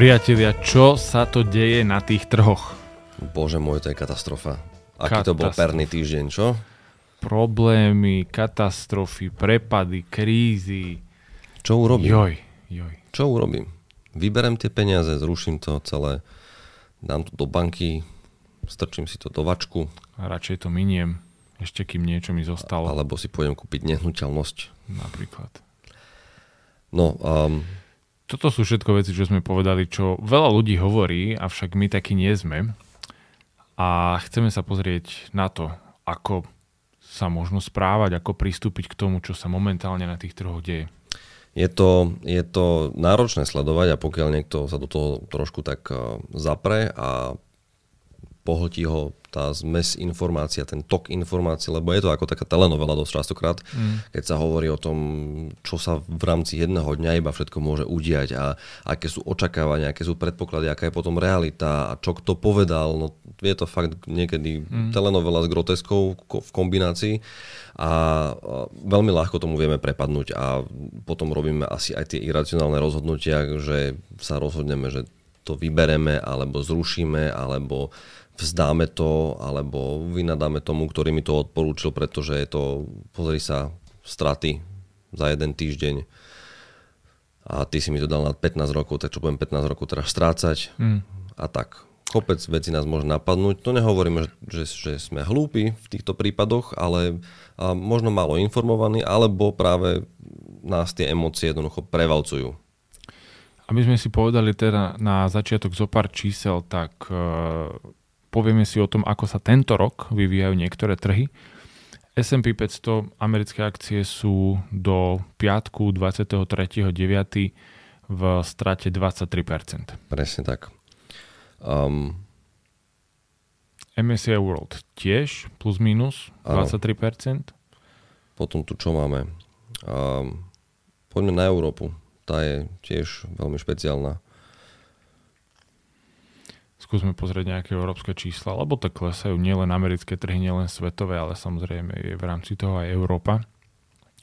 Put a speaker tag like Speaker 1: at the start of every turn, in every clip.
Speaker 1: Priatelia, čo sa to deje na tých trhoch?
Speaker 2: Bože môj, to je katastrofa. Aký to bol perný týždeň, čo?
Speaker 1: Problémy, katastrofy, prepady, krízy.
Speaker 2: Čo urobím?
Speaker 1: Joj, joj.
Speaker 2: Čo urobím? Vyberem tie peniaze, zruším to celé, dám to do banky, strčím si to do vačku.
Speaker 1: A radšej to miniem, ešte kým niečo mi zostalo.
Speaker 2: Alebo si pôjdem kúpiť nehnuteľnosť.
Speaker 1: Napríklad.
Speaker 2: No, um,
Speaker 1: toto sú všetko veci, čo sme povedali, čo veľa ľudí hovorí, avšak my takí nie sme. A chceme sa pozrieť na to, ako sa možno správať, ako pristúpiť k tomu, čo sa momentálne na tých trhoch deje.
Speaker 2: Je to, je to náročné sledovať a pokiaľ niekto sa do toho trošku tak uh, zapre a pohltí ho tá zmes informácia, ten tok informácií, lebo je to ako taká telenovela dosť častokrát, mm. keď sa hovorí o tom, čo sa v rámci jedného dňa iba všetko môže udiať a aké sú očakávania, aké sú predpoklady, aká je potom realita a čo kto povedal. No, je to fakt niekedy mm. telenovela s groteskou v kombinácii a veľmi ľahko tomu vieme prepadnúť a potom robíme asi aj tie iracionálne rozhodnutia, že sa rozhodneme, že to vybereme alebo zrušíme alebo vzdáme to, alebo vynadáme tomu, ktorý mi to odporúčil, pretože je to, pozri sa, straty za jeden týždeň a ty si mi to dal na 15 rokov, tak čo budem 15 rokov teraz strácať mm. a tak. Kopec veci nás môže napadnúť. To nehovoríme, že, že sme hlúpi v týchto prípadoch, ale a možno málo informovaní, alebo práve nás tie emócie jednoducho prevalcujú.
Speaker 1: Aby sme si povedali teda na začiatok zo pár čísel, tak uh povieme si o tom, ako sa tento rok vyvíjajú niektoré trhy. S&P 500 americké akcie sú do piatku 23.9. v strate 23%.
Speaker 2: Presne tak. Um,
Speaker 1: MSCI World tiež plus minus 23%. Áno.
Speaker 2: Potom tu čo máme? Um, poďme na Európu. Tá je tiež veľmi špeciálna
Speaker 1: skúsme pozrieť nejaké európske čísla, lebo to klesajú nielen americké trhy, nielen svetové, ale samozrejme je v rámci toho aj Európa.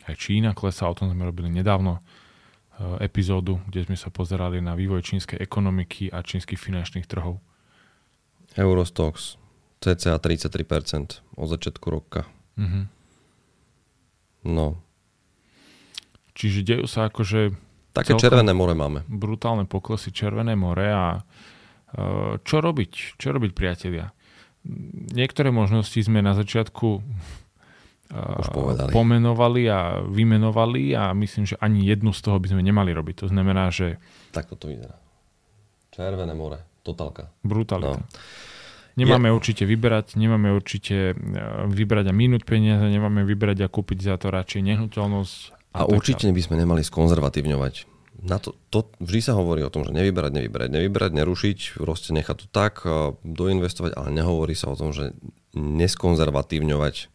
Speaker 1: Aj Čína klesá, o tom sme robili nedávno e, epizódu, kde sme sa pozerali na vývoj čínskej ekonomiky a čínskych finančných trhov.
Speaker 2: Eurostox cca 33% od začiatku roka. Mm-hmm. No.
Speaker 1: Čiže dejú sa akože...
Speaker 2: Také červené more máme.
Speaker 1: Brutálne poklesy Červené more a čo robiť? Čo robiť, priatelia? Niektoré možnosti sme na začiatku
Speaker 2: eh,
Speaker 1: pomenovali a vymenovali a myslím, že ani jednu z toho by sme nemali robiť. To znamená, že...
Speaker 2: Tak to vyzerá. Červené more, totálka.
Speaker 1: Brutalita. No. Nemáme ja... určite vyberať, nemáme určite eh, vybrať a minúť peniaze, nemáme vybrať a kúpiť za to radšej nehnuteľnosť.
Speaker 2: A, a určite by sme nemali skonzervatívňovať na to, to, vždy sa hovorí o tom, že nevyberať, nevyberať, nevyberať, nerušiť, proste nechať to tak, doinvestovať, ale nehovorí sa o tom, že neskonzervatívňovať.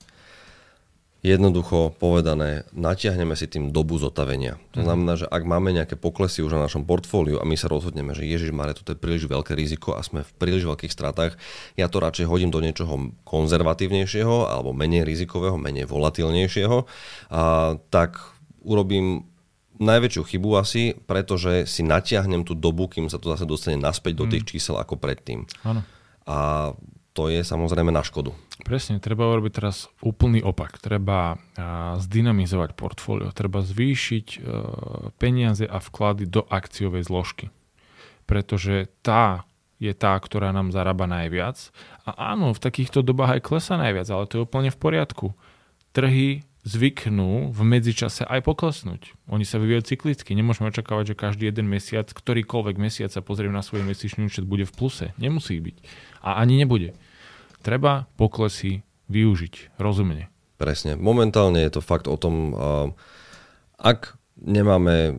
Speaker 2: Jednoducho povedané, natiahneme si tým dobu zotavenia. To mhm. znamená, že ak máme nejaké poklesy už na našom portfóliu a my sa rozhodneme, že Ježiš Mare, toto je príliš veľké riziko a sme v príliš veľkých stratách, ja to radšej hodím do niečoho konzervatívnejšieho alebo menej rizikového, menej volatilnejšieho, a tak urobím najväčšiu chybu asi, pretože si natiahnem tú dobu, kým sa to zase dostane naspäť do tých mm. čísel ako predtým.
Speaker 1: Áno.
Speaker 2: A to je samozrejme na škodu.
Speaker 1: Presne, treba urobiť teraz úplný opak. Treba zdynamizovať portfólio, treba zvýšiť e, peniaze a vklady do akciovej zložky. Pretože tá je tá, ktorá nám zarába najviac. A áno, v takýchto dobách aj klesa najviac, ale to je úplne v poriadku. Trhy zvyknú v medzičase aj poklesnúť. Oni sa vyvíjajú cyklicky. Nemôžeme očakávať, že každý jeden mesiac, ktorýkoľvek mesiac sa pozriem na svoj mesičný účet, bude v pluse. Nemusí byť. A ani nebude. Treba poklesy využiť rozumne.
Speaker 2: Presne. Momentálne je to fakt o tom, ak nemáme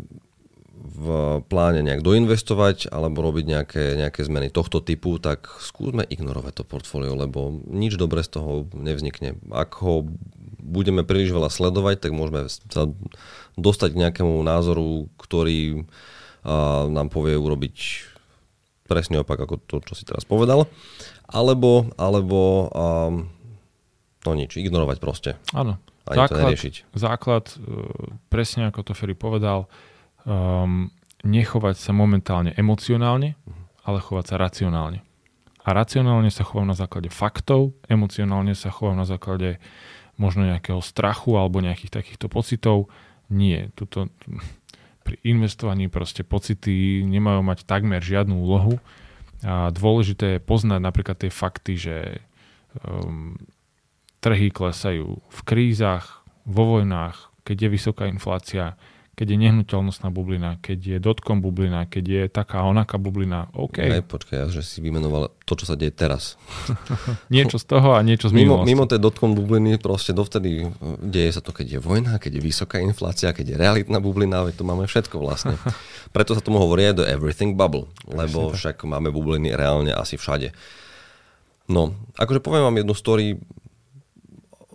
Speaker 2: v pláne nejak doinvestovať alebo robiť nejaké, nejaké zmeny tohto typu, tak skúsme ignorovať to portfólio, lebo nič dobre z toho nevznikne. Ak ho budeme príliš veľa sledovať, tak môžeme sa dostať k nejakému názoru, ktorý a, nám povie urobiť presne opak ako to, čo si teraz povedal. Alebo, alebo a, no nič, ignorovať proste.
Speaker 1: Áno.
Speaker 2: Ani základ, to neriešiť.
Speaker 1: Základ, e, presne ako to Ferry povedal, um, nechovať sa momentálne emocionálne, ale chovať sa racionálne. A racionálne sa chovám na základe faktov, emocionálne sa chovám na základe možno nejakého strachu alebo nejakých takýchto pocitov. Nie, tuto, pri investovaní proste pocity nemajú mať takmer žiadnu úlohu. A dôležité je poznať napríklad tie fakty, že um, trhy klesajú v krízach, vo vojnách, keď je vysoká inflácia, keď je nehnuteľnostná bublina, keď je dotkom bublina, keď je taká onaká bublina, OK.
Speaker 2: Ne, počkaj, ja, že si vymenoval to, čo sa deje teraz.
Speaker 1: niečo z toho a niečo z
Speaker 2: mimo, mimo tej dotkom bubliny proste dovtedy deje sa to, keď je vojna, keď je vysoká inflácia, keď je realitná bublina, veď to máme všetko vlastne. Preto sa tomu hovorí aj the everything bubble, lebo však máme bubliny reálne asi všade. No, akože poviem vám jednu story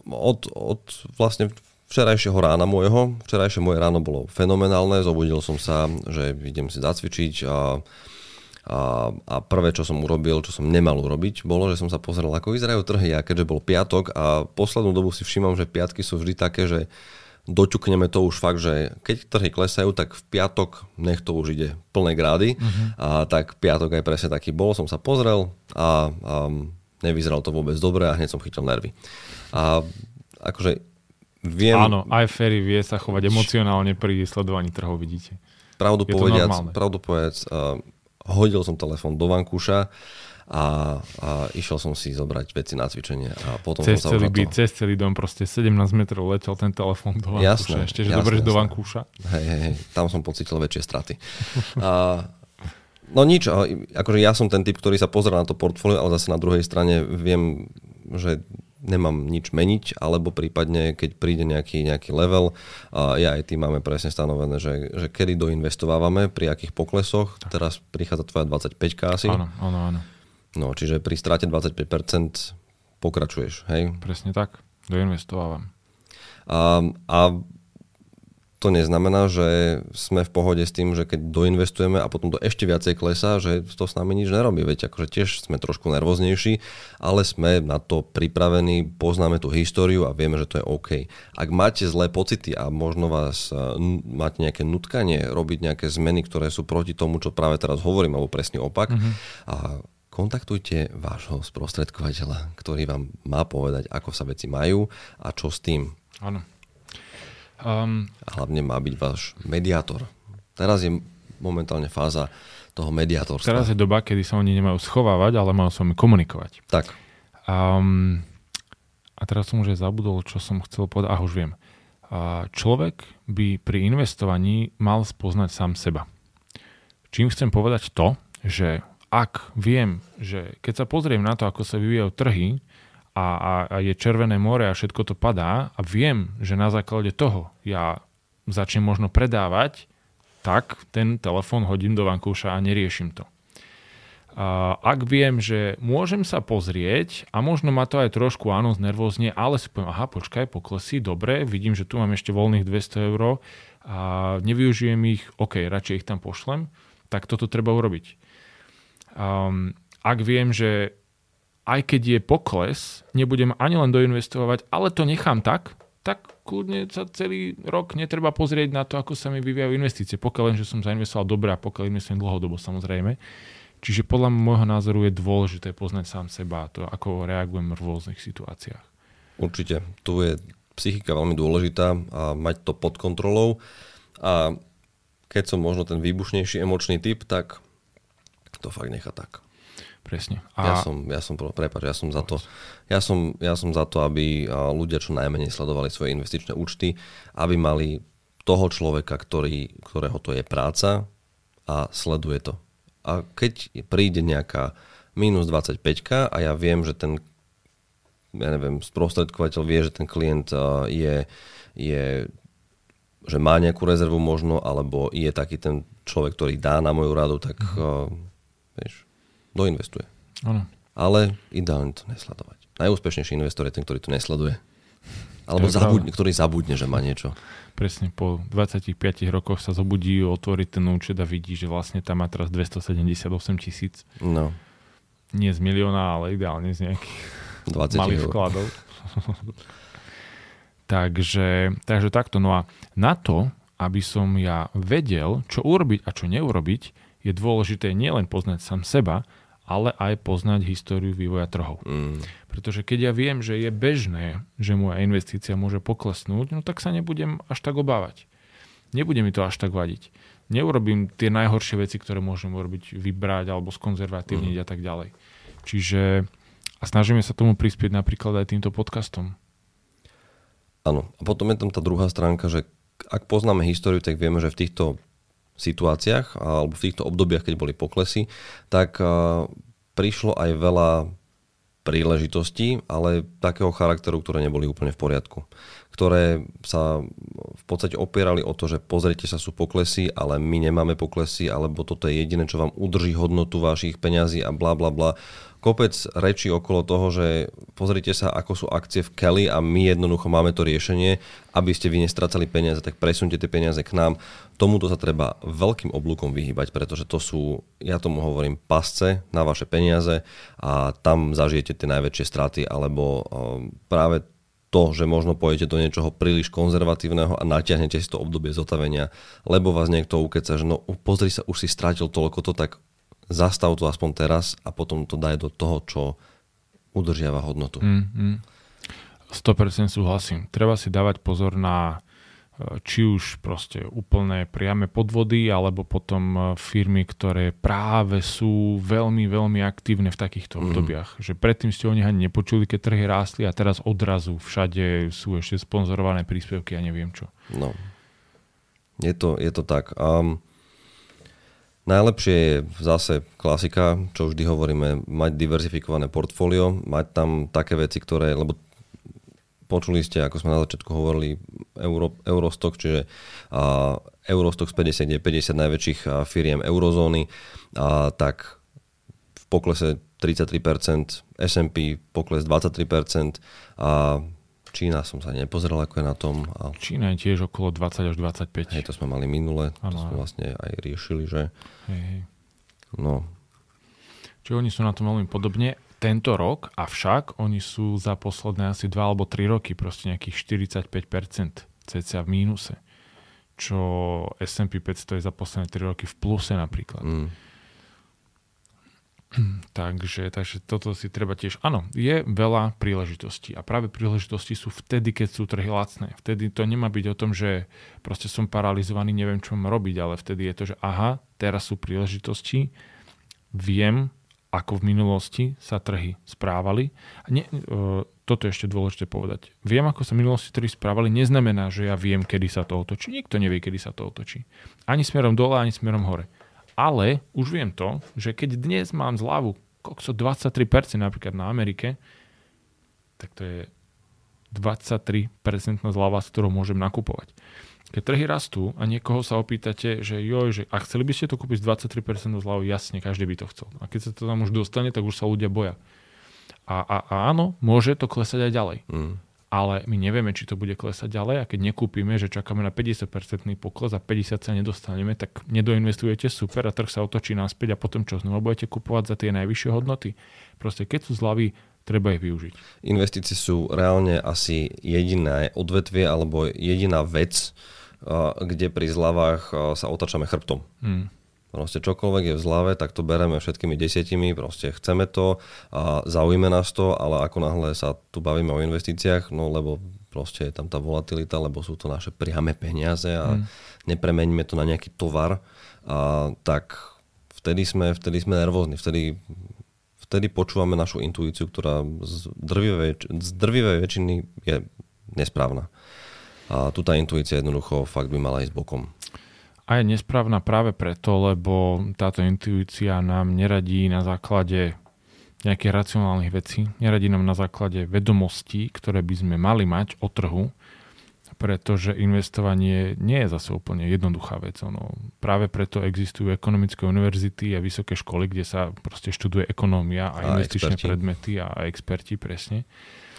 Speaker 2: od, od vlastne včerajšieho rána môjho. Včerajšie moje ráno bolo fenomenálne, zobudil som sa, že idem si zacvičiť a, a, a prvé, čo som urobil, čo som nemal urobiť, bolo, že som sa pozrel, ako vyzerajú trhy a keďže bol piatok a poslednú dobu si všímam, že piatky sú vždy také, že doťukneme to už fakt, že keď trhy klesajú, tak v piatok nech to už ide plné grády uh-huh. a tak piatok aj presne taký bol, som sa pozrel a, a nevyzeral to vôbec dobre a hneď som chytil nervy. A akože viem...
Speaker 1: Áno, aj Ferry vie sa chovať emocionálne pri sledovaní trhov, vidíte.
Speaker 2: Pravdu Je povediac, pravdu povedať, uh, hodil som telefón do vankúša a, a išiel som si zobrať veci na cvičenie. A potom
Speaker 1: cez,
Speaker 2: som
Speaker 1: celý byt, cez celý dom, proste 17 metrov letel ten telefón do vankúša. Jasné, Ešte, že jasné, do vankúša.
Speaker 2: Hej, hej, hej, tam som pocitil väčšie straty. a, no nič, akože ja som ten typ, ktorý sa pozera na to portfólio, ale zase na druhej strane viem, že nemám nič meniť, alebo prípadne, keď príde nejaký, nejaký level, a ja aj tým máme presne stanovené, že, že kedy doinvestovávame, pri akých poklesoch, tak. teraz prichádza tvoja 25 asi.
Speaker 1: Áno, áno, áno.
Speaker 2: No, čiže pri strate 25% pokračuješ, hej?
Speaker 1: Presne tak, doinvestovávam.
Speaker 2: A, a to neznamená, že sme v pohode s tým, že keď doinvestujeme a potom to ešte viacej klesá, že to s nami nič nerobí. Veď akože tiež sme trošku nervóznejší, ale sme na to pripravení, poznáme tú históriu a vieme, že to je OK. Ak máte zlé pocity a možno vás máte nejaké nutkanie robiť nejaké zmeny, ktoré sú proti tomu, čo práve teraz hovorím, alebo presný opak, mm-hmm. a kontaktujte vášho sprostredkovateľa, ktorý vám má povedať, ako sa veci majú a čo s tým.
Speaker 1: Áno.
Speaker 2: Um, a hlavne má byť váš mediátor. Teraz je momentálne fáza toho mediátorstva.
Speaker 1: Teraz je doba, kedy sa oni nemajú schovávať, ale majú s vami komunikovať.
Speaker 2: Tak.
Speaker 1: Um, a teraz som už aj zabudol, čo som chcel povedať. Ah, už viem. Uh, človek by pri investovaní mal spoznať sám seba. Čím chcem povedať to, že ak viem, že keď sa pozriem na to, ako sa vyvíjajú trhy, a, a, a je Červené more a všetko to padá a viem, že na základe toho ja začnem možno predávať, tak ten telefón hodím do vankúša a neriešim to. A ak viem, že môžem sa pozrieť a možno ma to aj trošku áno znervozne, ale si poviem, aha, počkaj, poklesí, dobre, vidím, že tu mám ešte voľných 200 eur a nevyužijem ich, ok, radšej ich tam pošlem, tak toto treba urobiť. Um, ak viem, že aj keď je pokles, nebudem ani len doinvestovať, ale to nechám tak, tak kľudne sa celý rok netreba pozrieť na to, ako sa mi vyvíjajú investície. Pokiaľ len, že som zainvestoval dobre a pokiaľ investujem dlhodobo samozrejme. Čiže podľa môjho názoru je dôležité poznať sám seba a to, ako reagujem v rôznych situáciách.
Speaker 2: Určite. Tu je psychika veľmi dôležitá a mať to pod kontrolou. A keď som možno ten výbušnejší emočný typ, tak to fakt nechá tak.
Speaker 1: Presne.
Speaker 2: A... Ja som, ja som, prepáč, ja som za to, ja som, ja som za to, aby ľudia čo najmenej sledovali svoje investičné účty, aby mali toho človeka, ktorý, ktorého to je práca a sleduje to. A keď príde nejaká minus 25 a ja viem, že ten ja neviem, sprostredkovateľ vie, že ten klient je, je že má nejakú rezervu možno, alebo je taký ten človek, ktorý dá na moju radu, tak mm-hmm. vieš, doinvestuje.
Speaker 1: Ano.
Speaker 2: Ale ideálne to nesledovať. Najúspešnejší investor je ten, ktorý to nesleduje. Alebo zabudne, ktorý zabudne, že má niečo.
Speaker 1: Presne, po 25 rokoch sa zobudí, otvorí ten účet a vidí, že vlastne tam má teraz 278 tisíc.
Speaker 2: No.
Speaker 1: Nie z milióna, ale ideálne z nejakých 20 malých vkladov. takže, takže takto. No a na to, aby som ja vedel, čo urobiť a čo neurobiť, je dôležité nielen poznať sám seba, ale aj poznať históriu vývoja trhov. Mm. Pretože keď ja viem, že je bežné, že moja investícia môže poklesnúť, no tak sa nebudem až tak obávať. Nebude mi to až tak vadiť. Neurobím tie najhoršie veci, ktoré môžem urobiť, vybrať alebo skonzervatívniť mm. a tak ďalej. Čiže a snažíme sa tomu prispieť napríklad aj týmto podcastom.
Speaker 2: Áno. A potom je tam tá druhá stránka, že ak poznáme históriu, tak vieme, že v týchto situáciách alebo v týchto obdobiach, keď boli poklesy, tak prišlo aj veľa príležitostí, ale takého charakteru, ktoré neboli úplne v poriadku. Ktoré sa v podstate opierali o to, že pozrite sa, sú poklesy, ale my nemáme poklesy, alebo toto je jediné, čo vám udrží hodnotu vašich peňazí a bla bla bla kopec rečí okolo toho, že pozrite sa, ako sú akcie v Kelly a my jednoducho máme to riešenie, aby ste vy nestracali peniaze, tak presunte tie peniaze k nám. Tomuto sa treba veľkým oblúkom vyhybať, pretože to sú, ja tomu hovorím, pasce na vaše peniaze a tam zažijete tie najväčšie straty, alebo práve to, že možno pojete do niečoho príliš konzervatívneho a natiahnete si to obdobie zotavenia, lebo vás niekto ukeca, že no pozri sa, už si strátil toľko to, tak zastav to aspoň teraz a potom to daj do toho, čo udržiava hodnotu. Mm, mm.
Speaker 1: 100% súhlasím. Treba si dávať pozor na či už proste úplné priame podvody, alebo potom e, firmy, ktoré práve sú veľmi, veľmi aktívne v takýchto mm. obdobiach. Že predtým ste o nich ani nepočuli, keď trhy rástli a teraz odrazu všade sú ešte sponzorované príspevky a neviem čo.
Speaker 2: No. Je to, je to tak. Um, Najlepšie je zase klasika, čo vždy hovoríme, mať diverzifikované portfólio, mať tam také veci, ktoré, lebo počuli ste, ako sme na začiatku hovorili, Euro, Eurostock, čiže uh, z 50 je 50 najväčších firiem eurozóny, uh, tak v poklese 33%, S&P pokles 23% a Čína som sa nepozeral, ako je na tom. A...
Speaker 1: Čína je tiež okolo 20 až 25.
Speaker 2: Hej, to sme mali minule, ano. to sme vlastne aj riešili, že... Hej, hej. No.
Speaker 1: Čiže oni sú na tom veľmi podobne tento rok, avšak oni sú za posledné asi 2 alebo 3 roky proste nejakých 45% cca v mínuse. Čo S&P 500 je za posledné 3 roky v pluse napríklad. Mm. Takže, takže toto si treba tiež... Áno, je veľa príležitostí a práve príležitosti sú vtedy, keď sú trhy lacné. Vtedy to nemá byť o tom, že proste som paralizovaný, neviem, čo mám robiť, ale vtedy je to, že aha, teraz sú príležitosti, viem, ako v minulosti sa trhy správali. A nie, uh, toto je ešte dôležité povedať. Viem, ako sa v minulosti trhy správali, neznamená, že ja viem, kedy sa to otočí. Nikto nevie, kedy sa to otočí. Ani smerom dole, ani smerom hore. Ale už viem to, že keď dnes mám zľavu kokso 23% napríklad na Amerike, tak to je 23% zľava, s ktorou môžem nakupovať. Keď trhy rastú a niekoho sa opýtate, že joj, že a chceli by ste to kúpiť s 23% zľavou, jasne, každý by to chcel. A keď sa to tam už dostane, tak už sa ľudia boja. A, a, a áno, môže to klesať aj ďalej. Mm ale my nevieme, či to bude klesať ďalej a keď nekúpime, že čakáme na 50% pokles a 50 sa nedostaneme, tak nedoinvestujete super a trh sa otočí naspäť a potom čo znova budete kupovať za tie najvyššie hodnoty. Proste keď sú zľavy, treba ich využiť.
Speaker 2: Investície sú reálne asi jediné odvetvie alebo jediná vec, kde pri zľavách sa otačame chrbtom. Hmm. Proste čokoľvek je v zlave, tak to bereme všetkými desiatimi, proste chceme to a zaujíme nás to, ale ako náhle sa tu bavíme o investíciách, no lebo proste je tam tá volatilita, lebo sú to naše priame peniaze a mm. nepremeníme to na nejaký tovar, a, tak vtedy sme, vtedy sme nervózni, vtedy, vtedy počúvame našu intuíciu, ktorá z drvivej, z drvivej väčšiny je nesprávna. A tu tá intuícia jednoducho fakt by mala ísť bokom.
Speaker 1: A je nesprávna práve preto, lebo táto intuícia nám neradí na základe nejakých racionálnych vecí, neradí nám na základe vedomostí, ktoré by sme mali mať o trhu, pretože investovanie nie je zase úplne jednoduchá vec. Ono, práve preto existujú ekonomické univerzity a vysoké školy, kde sa proste študuje ekonómia a, a investičné experti. predmety a, a experti presne.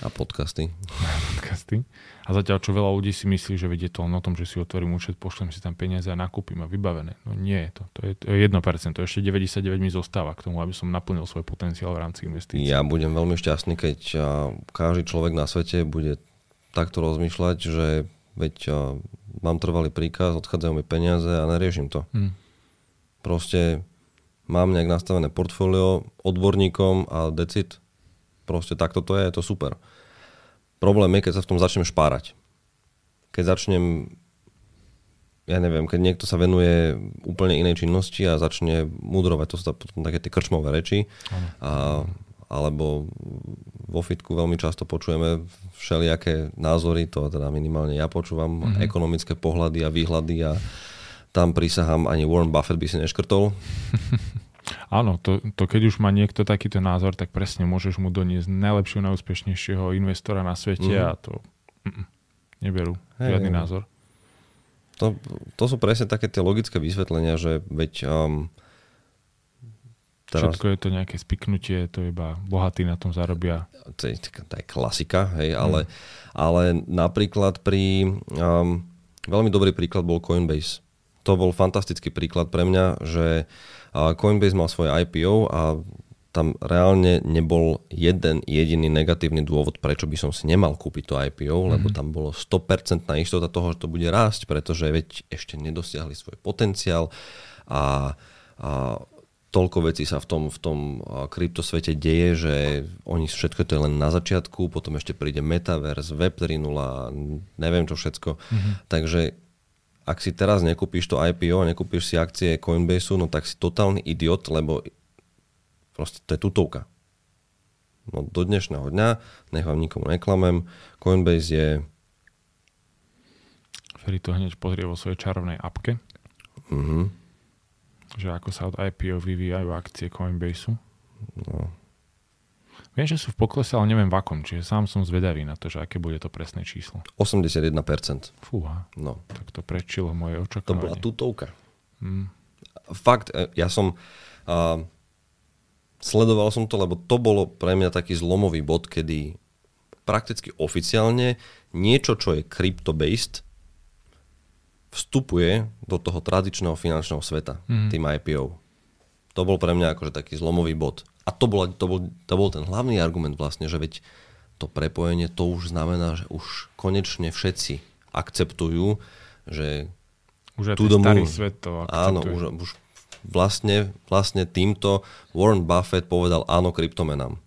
Speaker 2: A podcasty.
Speaker 1: A podcasty. A zatiaľ, čo veľa ľudí si myslí, že vedie to len o tom, že si otvorím účet, pošlem si tam peniaze a nakúpim a vybavené. No nie to. To je, to je 1%. To ešte 99 mi zostáva k tomu, aby som naplnil svoj potenciál v rámci investícií.
Speaker 2: Ja budem veľmi šťastný, keď každý človek na svete bude takto rozmýšľať, že veď mám trvalý príkaz, odchádzajú mi peniaze a neriešim to.
Speaker 1: Hm.
Speaker 2: Proste mám nejak nastavené portfólio odborníkom a decit. Proste takto to je, je to super. Problém je, keď sa v tom začnem špárať. Keď začnem ja neviem, keď niekto sa venuje úplne inej činnosti a začne mudrovať, to sú potom také tie krčmové reči, a, alebo vo fitku veľmi často počujeme všelijaké názory, to teda minimálne ja počúvam, mm-hmm. ekonomické pohľady a výhľady a tam prísahám, ani Warren Buffett by si neškrtol.
Speaker 1: Áno, to, to keď už má niekto takýto názor, tak presne môžeš mu doniesť najlepšieho, najúspešnejšieho investora na svete mm. a to mm, neberú hey, žiadny názor.
Speaker 2: To, to sú presne také tie logické vysvetlenia, že veď... Um,
Speaker 1: teraz... Všetko je to nejaké spiknutie, to iba bohatí na tom zarobia.
Speaker 2: To je, to je klasika, hej, ale, ale napríklad pri... Um, veľmi dobrý príklad bol Coinbase. To bol fantastický príklad pre mňa, že Coinbase mal svoje IPO a tam reálne nebol jeden jediný negatívny dôvod, prečo by som si nemal kúpiť to IPO, mm-hmm. lebo tam bolo 100% istota toho, že to bude rásť, pretože veď ešte nedosiahli svoj potenciál a, a toľko vecí sa v tom, v tom kryptosvete deje, že oni všetko to je len na začiatku, potom ešte príde Metaverse, Web 3.0, neviem čo všetko. Mm-hmm. Takže ak si teraz nekúpíš to IPO a nekúpíš si akcie Coinbase, no tak si totálny idiot, lebo Proste to je tutovka. No do dnešného dňa, nech vám nikomu neklamem, Coinbase je...
Speaker 1: Ferry to hneď pozrie vo svojej čarovnej apke.
Speaker 2: Mm-hmm.
Speaker 1: Že ako sa od IPO vyvíjajú akcie Coinbase. No. Viem, že sú v poklese, ale neviem v akom, čiže sám som zvedavý na to, že aké bude to presné číslo.
Speaker 2: 81%.
Speaker 1: Fúha.
Speaker 2: No.
Speaker 1: Tak to prečilo moje očakávanie.
Speaker 2: To bola tutovka.
Speaker 1: Mm.
Speaker 2: Fakt, e, ja som... Uh, sledoval som to, lebo to bolo pre mňa taký zlomový bod, kedy prakticky oficiálne niečo, čo je crypto-based, vstupuje do toho tradičného finančného sveta, mm. tým IPO. To bol pre mňa akože taký zlomový bod. A to, bola, to, bol, to bol ten hlavný argument vlastne, že veď to prepojenie, to už znamená, že už konečne všetci akceptujú, že
Speaker 1: už aj ten starý svet to
Speaker 2: akceptuje. Áno, už, už vlastne, vlastne týmto Warren Buffett povedal áno kryptomenám.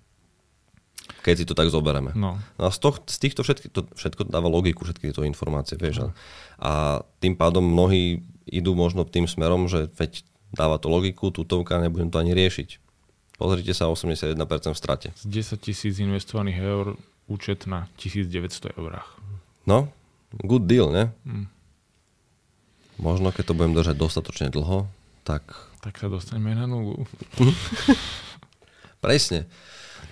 Speaker 2: Keď si to tak zoberieme.
Speaker 1: No.
Speaker 2: no a z, toch, z týchto všetky, to, všetko dáva logiku, všetky tieto informácie. Vieš, no. A tým pádom mnohí idú možno tým smerom, že veď dáva to logiku, tutovka, nebudem to ani riešiť. Pozrite sa, 81% v strate.
Speaker 1: Z 10 tisíc investovaných eur účet na 1900 eurách.
Speaker 2: No, good deal, ne? Mm. Možno, keď to budem držať dostatočne dlho, tak...
Speaker 1: Tak sa dostaneme na nulu.
Speaker 2: presne.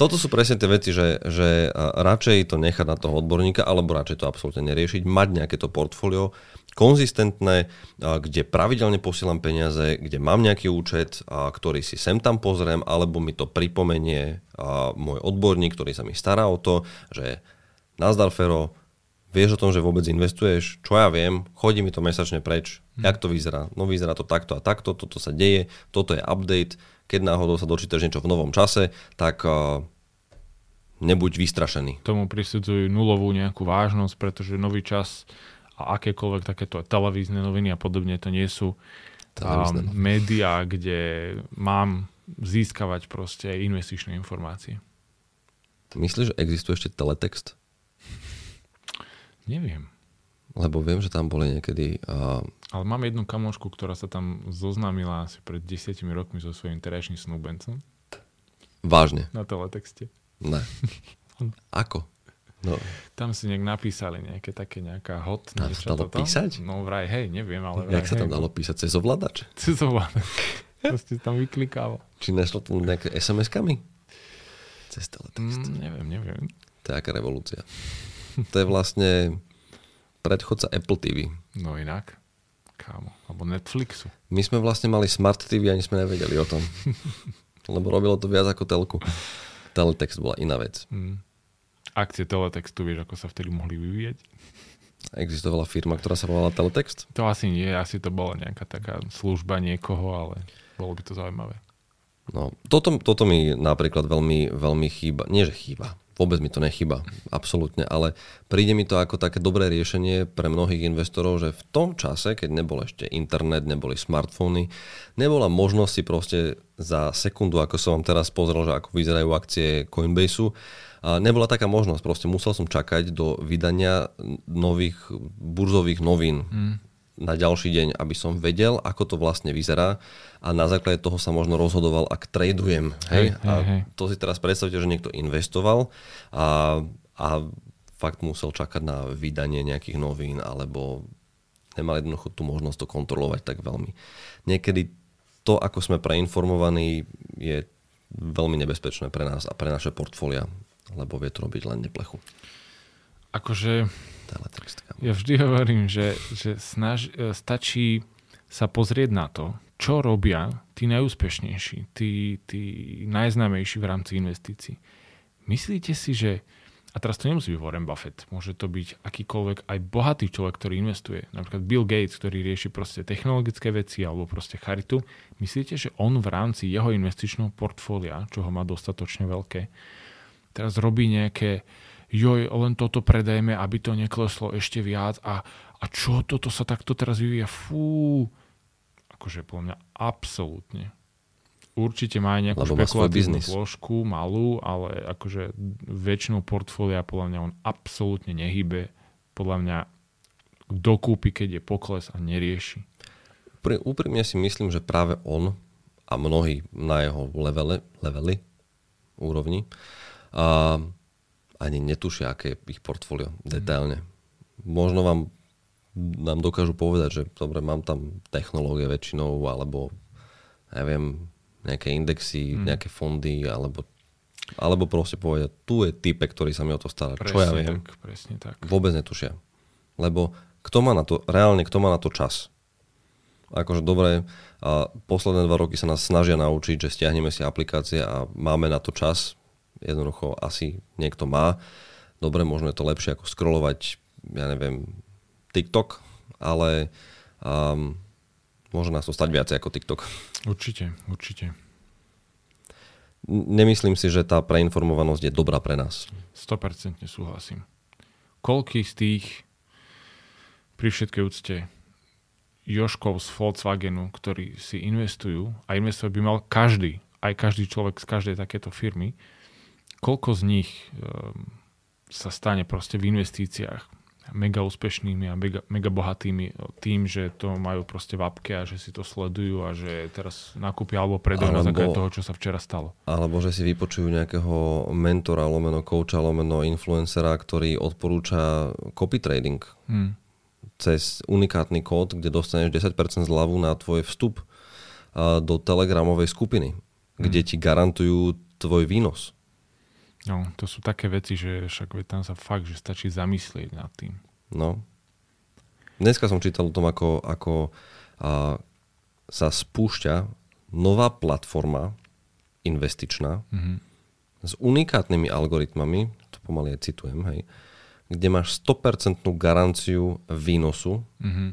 Speaker 2: Toto sú presne tie veci, že, že radšej to nechať na toho odborníka, alebo radšej to absolútne neriešiť, mať nejaké to portfólio, konzistentné, kde pravidelne posielam peniaze, kde mám nejaký účet, ktorý si sem tam pozriem, alebo mi to pripomenie môj odborník, ktorý sa mi stará o to, že nazdar Fero, vieš o tom, že vôbec investuješ, čo ja viem, chodí mi to mesačne preč, hmm. jak to vyzerá. No vyzerá to takto a takto, toto sa deje, toto je update, keď náhodou sa dočítaš niečo v novom čase, tak uh, nebuď vystrašený.
Speaker 1: Tomu prisudzujú nulovú nejakú vážnosť, pretože nový čas a akékoľvek takéto televízne noviny a podobne to nie sú um, médiá, kde mám získavať proste investičné informácie.
Speaker 2: Myslíš, že existuje ešte teletext?
Speaker 1: Neviem.
Speaker 2: Lebo viem, že tam boli niekedy... Uh...
Speaker 1: Ale mám jednu kamošku, ktorá sa tam zoznámila asi pred desiatimi rokmi so svojím terajším snúbencom.
Speaker 2: Vážne?
Speaker 1: Na teletexte.
Speaker 2: Ne. Ako? No.
Speaker 1: Tam si nejak napísali nejaké také nejaká hot.
Speaker 2: Tam sa dalo toto? písať?
Speaker 1: No vraj, hej, neviem, ale vraj,
Speaker 2: Jak sa tam
Speaker 1: hej,
Speaker 2: dalo písať? Cez ovládač?
Speaker 1: Cez ovládač. Proste tam vyklikával.
Speaker 2: Či nešlo to nejaké SMS-kami? Cez teletext?
Speaker 1: Mm, neviem, neviem.
Speaker 2: To je aká revolúcia. To je vlastne predchodca Apple TV.
Speaker 1: No inak. Kámo. Alebo Netflixu.
Speaker 2: My sme vlastne mali Smart TV, ani sme nevedeli o tom. Lebo robilo to viac ako telku. Teletext bola iná vec. Mm.
Speaker 1: Akcie Teletextu, vieš, ako sa vtedy mohli vyvíjať?
Speaker 2: Existovala firma, ktorá sa volala Teletext?
Speaker 1: To asi nie, asi to bola nejaká taká služba niekoho, ale bolo by to zaujímavé.
Speaker 2: No, toto, toto mi napríklad veľmi, veľmi chýba. Nie, že chýba vôbec mi to nechyba, absolútne, ale príde mi to ako také dobré riešenie pre mnohých investorov, že v tom čase, keď nebol ešte internet, neboli smartfóny, nebola možnosť si proste za sekundu, ako som vám teraz pozrel, že ako vyzerajú akcie Coinbaseu, a nebola taká možnosť, proste musel som čakať do vydania nových burzových novín. Mm na ďalší deň, aby som vedel, ako to vlastne vyzerá a na základe toho sa možno rozhodoval, ak tradujem. Hej? Hej, a hej. to si teraz predstavte, že niekto investoval a, a fakt musel čakať na vydanie nejakých novín alebo nemal jednoducho tú možnosť to kontrolovať tak veľmi. Niekedy to, ako sme preinformovaní, je veľmi nebezpečné pre nás a pre naše portfólia, lebo vie to robiť len neplechu.
Speaker 1: Akože ja vždy hovorím, že, že snaž, e, stačí sa pozrieť na to, čo robia tí najúspešnejší, tí, tí najznámejší v rámci investícií. Myslíte si, že a teraz to nemusí byť Warren Buffett, môže to byť akýkoľvek aj bohatý človek, ktorý investuje. Napríklad Bill Gates, ktorý rieši proste technologické veci alebo proste charitu. Myslíte, že on v rámci jeho investičného portfólia, čo ho má dostatočne veľké, teraz robí nejaké joj, len toto predajme, aby to nekleslo ešte viac a, a čo toto sa takto teraz vyvíja, fú. Akože podľa mňa absolútne. Určite má aj nejakú špekulatívnu zložku, malú, ale akože väčšinou portfólia podľa mňa on absolútne nehybe. Podľa mňa dokúpi, keď je pokles a nerieši.
Speaker 2: Úprimne si myslím, že práve on a mnohí na jeho levele, levely, úrovni, a ani netušia, aké je ich portfólio detailne. Možno vám nám dokážu povedať, že dobre, mám tam technológie väčšinou, alebo neviem, nejaké indexy, hmm. nejaké fondy, alebo, alebo proste povedať, tu je type, ktorý sa mi o to stará. Presne Čo ja viem?
Speaker 1: Tak, presne tak.
Speaker 2: Vôbec netušia. Lebo kto má na to, reálne, kto má na to čas? Akože dobre, a posledné dva roky sa nás snažia naučiť, že stiahneme si aplikácie a máme na to čas, jednoducho asi niekto má. Dobre, možno je to lepšie ako scrollovať, ja neviem, TikTok, ale um, môže nás to stať viacej ako TikTok.
Speaker 1: Určite, určite.
Speaker 2: Nemyslím si, že tá preinformovanosť je dobrá pre nás.
Speaker 1: 100% súhlasím. Koľký z tých pri všetkej úcte Joškov z Volkswagenu, ktorí si investujú a investovať by mal každý, aj každý človek z každej takéto firmy, koľko z nich um, sa stane proste v investíciách mega úspešnými a mega, mega bohatými tým, že to majú proste v apke a že si to sledujú a že teraz nakúpia alebo predajú na základe toho, čo sa včera stalo.
Speaker 2: Alebo že si vypočujú nejakého mentora, lomeno coacha, lomeno influencera, ktorý odporúča copy trading. Hmm. Cez unikátny kód, kde dostaneš 10% zľavu na tvoj vstup do telegramovej skupiny, kde hmm. ti garantujú tvoj výnos.
Speaker 1: No, to sú také veci, že však tam sa fakt, že stačí zamyslieť nad tým.
Speaker 2: No. Dneska som čítal o tom, ako, ako a, sa spúšťa nová platforma investičná mm-hmm. s unikátnymi algoritmami, to pomaly aj citujem, hej, kde máš 100% garanciu výnosu, mm-hmm.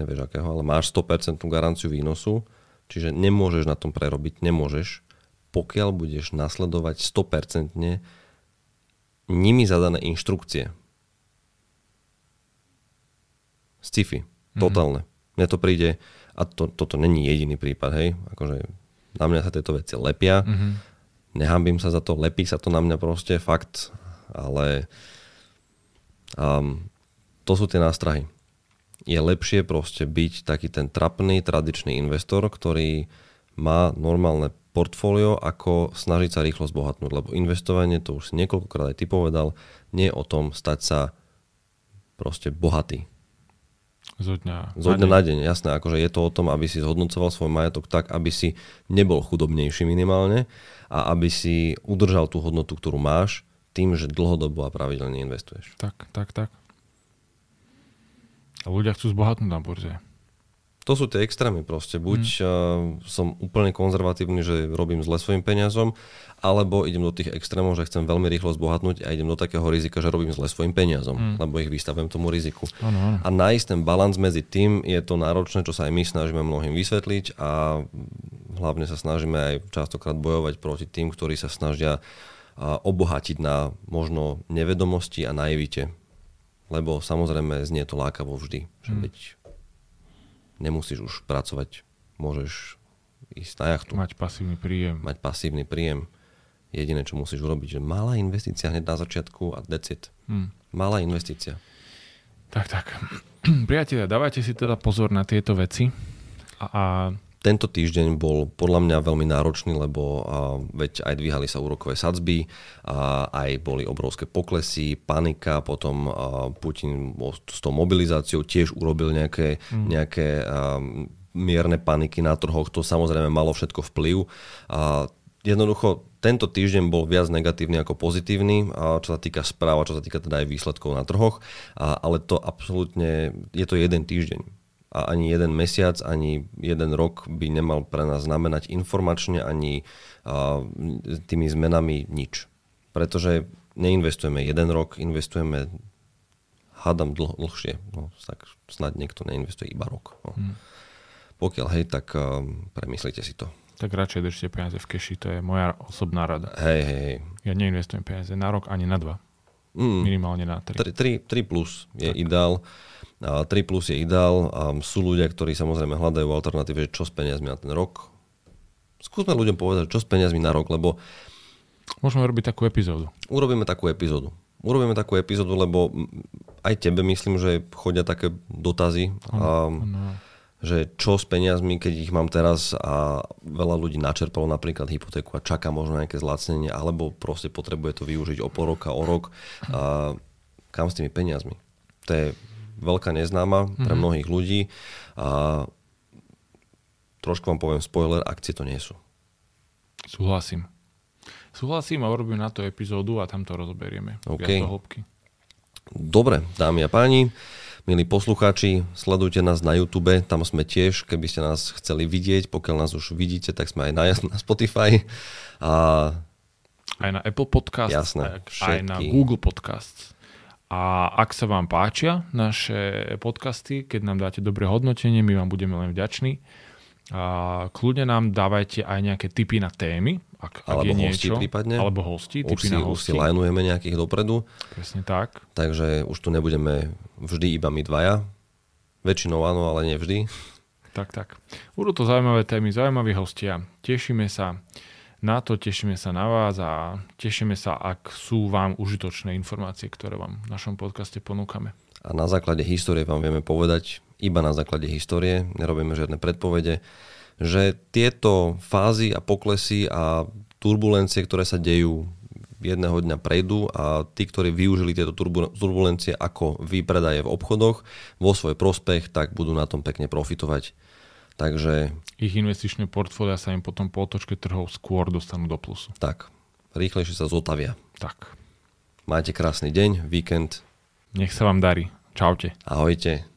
Speaker 2: nevieš akého, ale máš 100% garanciu výnosu, čiže nemôžeš na tom prerobiť, nemôžeš pokiaľ budeš nasledovať 100% nimi zadané inštrukcie. Sci-fi. Mhm. Totálne. Mm-hmm. Mne to príde, a to, toto není jediný prípad, hej, akože na mňa sa tieto veci lepia, mm-hmm. nehambím sa za to, lepí sa to na mňa proste, fakt, ale um, to sú tie nástrahy. Je lepšie proste byť taký ten trapný, tradičný investor, ktorý má normálne portfólio, ako snažiť sa rýchlo zbohatnúť. Lebo investovanie, to už si niekoľkokrát aj ty povedal, nie je o tom stať sa proste bohatý.
Speaker 1: Zo dňa,
Speaker 2: Zo dňa na deň, jasné. Akože je to o tom, aby si zhodnocoval svoj majetok tak, aby si nebol chudobnejší minimálne a aby si udržal tú hodnotu, ktorú máš, tým, že dlhodobo a pravidelne investuješ.
Speaker 1: Tak, tak, tak. A ľudia chcú zbohatnúť na burze.
Speaker 2: To sú tie extrémy proste. Buď hmm. uh, som úplne konzervatívny, že robím zle svojim peniazom, alebo idem do tých extrémov, že chcem veľmi rýchlo zbohatnúť a idem do takého rizika, že robím zle svojim peniazom, hmm. lebo ich vystavujem tomu riziku. Ano, ano. A nájsť ten balans medzi tým je to náročné, čo sa aj my snažíme mnohým vysvetliť a hlavne sa snažíme aj častokrát bojovať proti tým, ktorí sa snažia obohatiť na možno nevedomosti a naivite. Lebo samozrejme znie to lákavo vždy, že veď nemusíš už pracovať, môžeš ísť na jachtu.
Speaker 1: Mať pasívny príjem.
Speaker 2: Mať pasívny príjem. Jediné, čo musíš urobiť, že malá investícia hneď na začiatku a decit. Hmm. Malá investícia.
Speaker 1: Tak, tak. Priatelia, dávajte si teda pozor na tieto veci a, a
Speaker 2: tento týždeň bol podľa mňa veľmi náročný, lebo a, veď aj dvíhali sa úrokové sadzby, a aj boli obrovské poklesy, panika, potom a, Putin s tou mobilizáciou tiež urobil nejaké, mm. nejaké a, mierne paniky na trhoch, to samozrejme malo všetko vplyv. A, jednoducho tento týždeň bol viac negatívny ako pozitívny, čo sa týka správ a čo sa týka teda aj výsledkov na trhoch, ale to absolútne, je to jeden týždeň a ani jeden mesiac, ani jeden rok by nemal pre nás znamenať informačne ani a, tými zmenami nič. Pretože neinvestujeme jeden rok, investujeme hádam dlh, dlhšie. No, tak snad niekto neinvestuje iba rok. No. Hmm. Pokiaľ hej, tak uh, premyslite si to.
Speaker 1: Tak radšej držte peniaze v keši, to je moja osobná rada.
Speaker 2: Hej, hej, hej.
Speaker 1: Ja neinvestujem peniaze na rok ani na dva. Mm. Minimálne na 3.
Speaker 2: 3, 3, 3 plus je tak. ideál. A 3 plus je ideál a sú ľudia, ktorí samozrejme hľadajú alternatíve, čo s peniazmi na ten rok. Skúsme ľuďom povedať, čo s peniazmi na rok, lebo...
Speaker 1: Môžeme robiť takú epizódu.
Speaker 2: Urobíme takú epizódu. Urobíme takú epizódu, lebo aj tebe myslím, že chodia také dotazy. Ano, a, ano. Že čo s peniazmi, keď ich mám teraz a veľa ľudí načerpalo napríklad hypotéku a čaká možno nejaké zlacnenie, alebo proste potrebuje to využiť o pol roka, o rok. A kam s tými peniazmi? To je veľká neznáma pre mm-hmm. mnohých ľudí a trošku vám poviem spoiler, akcie to nie sú.
Speaker 1: Súhlasím. Súhlasím a urobím na to epizódu a tam to rozoberieme.
Speaker 2: Okay. Dobre, dámy a páni, milí poslucháči, sledujte nás na YouTube, tam sme tiež, keby ste nás chceli vidieť, pokiaľ nás už vidíte, tak sme aj na, na Spotify. A...
Speaker 1: Aj na Apple Podcast, Jasné, aj na Google Podcast. A ak sa vám páčia naše podcasty, keď nám dáte dobré hodnotenie, my vám budeme len vďační. A kľudne nám dávajte aj nejaké tipy na témy, ak,
Speaker 2: alebo ak je niečo. prípadne.
Speaker 1: Alebo hosti,
Speaker 2: tipy si, na hosti. Už si lajnujeme nejakých dopredu.
Speaker 1: Presne tak.
Speaker 2: Takže už tu nebudeme vždy iba my dvaja. Väčšinou áno, ale nie vždy.
Speaker 1: Tak, tak. Budú to zaujímavé témy, zaujímaví hostia. Tešíme sa na to, tešíme sa na vás a tešíme sa, ak sú vám užitočné informácie, ktoré vám v našom podcaste ponúkame.
Speaker 2: A na základe histórie vám vieme povedať, iba na základe histórie, nerobíme žiadne predpovede, že tieto fázy a poklesy a turbulencie, ktoré sa dejú, jedného dňa prejdú a tí, ktorí využili tieto turbulencie ako výpredaje v obchodoch vo svoj prospech, tak budú na tom pekne profitovať. Takže...
Speaker 1: Ich investičné portfólia sa im potom po otočke trhov skôr dostanú do plusu.
Speaker 2: Tak, rýchlejšie sa zotavia.
Speaker 1: Tak.
Speaker 2: Majte krásny deň, víkend.
Speaker 1: Nech sa vám darí. Čaute.
Speaker 2: Ahojte.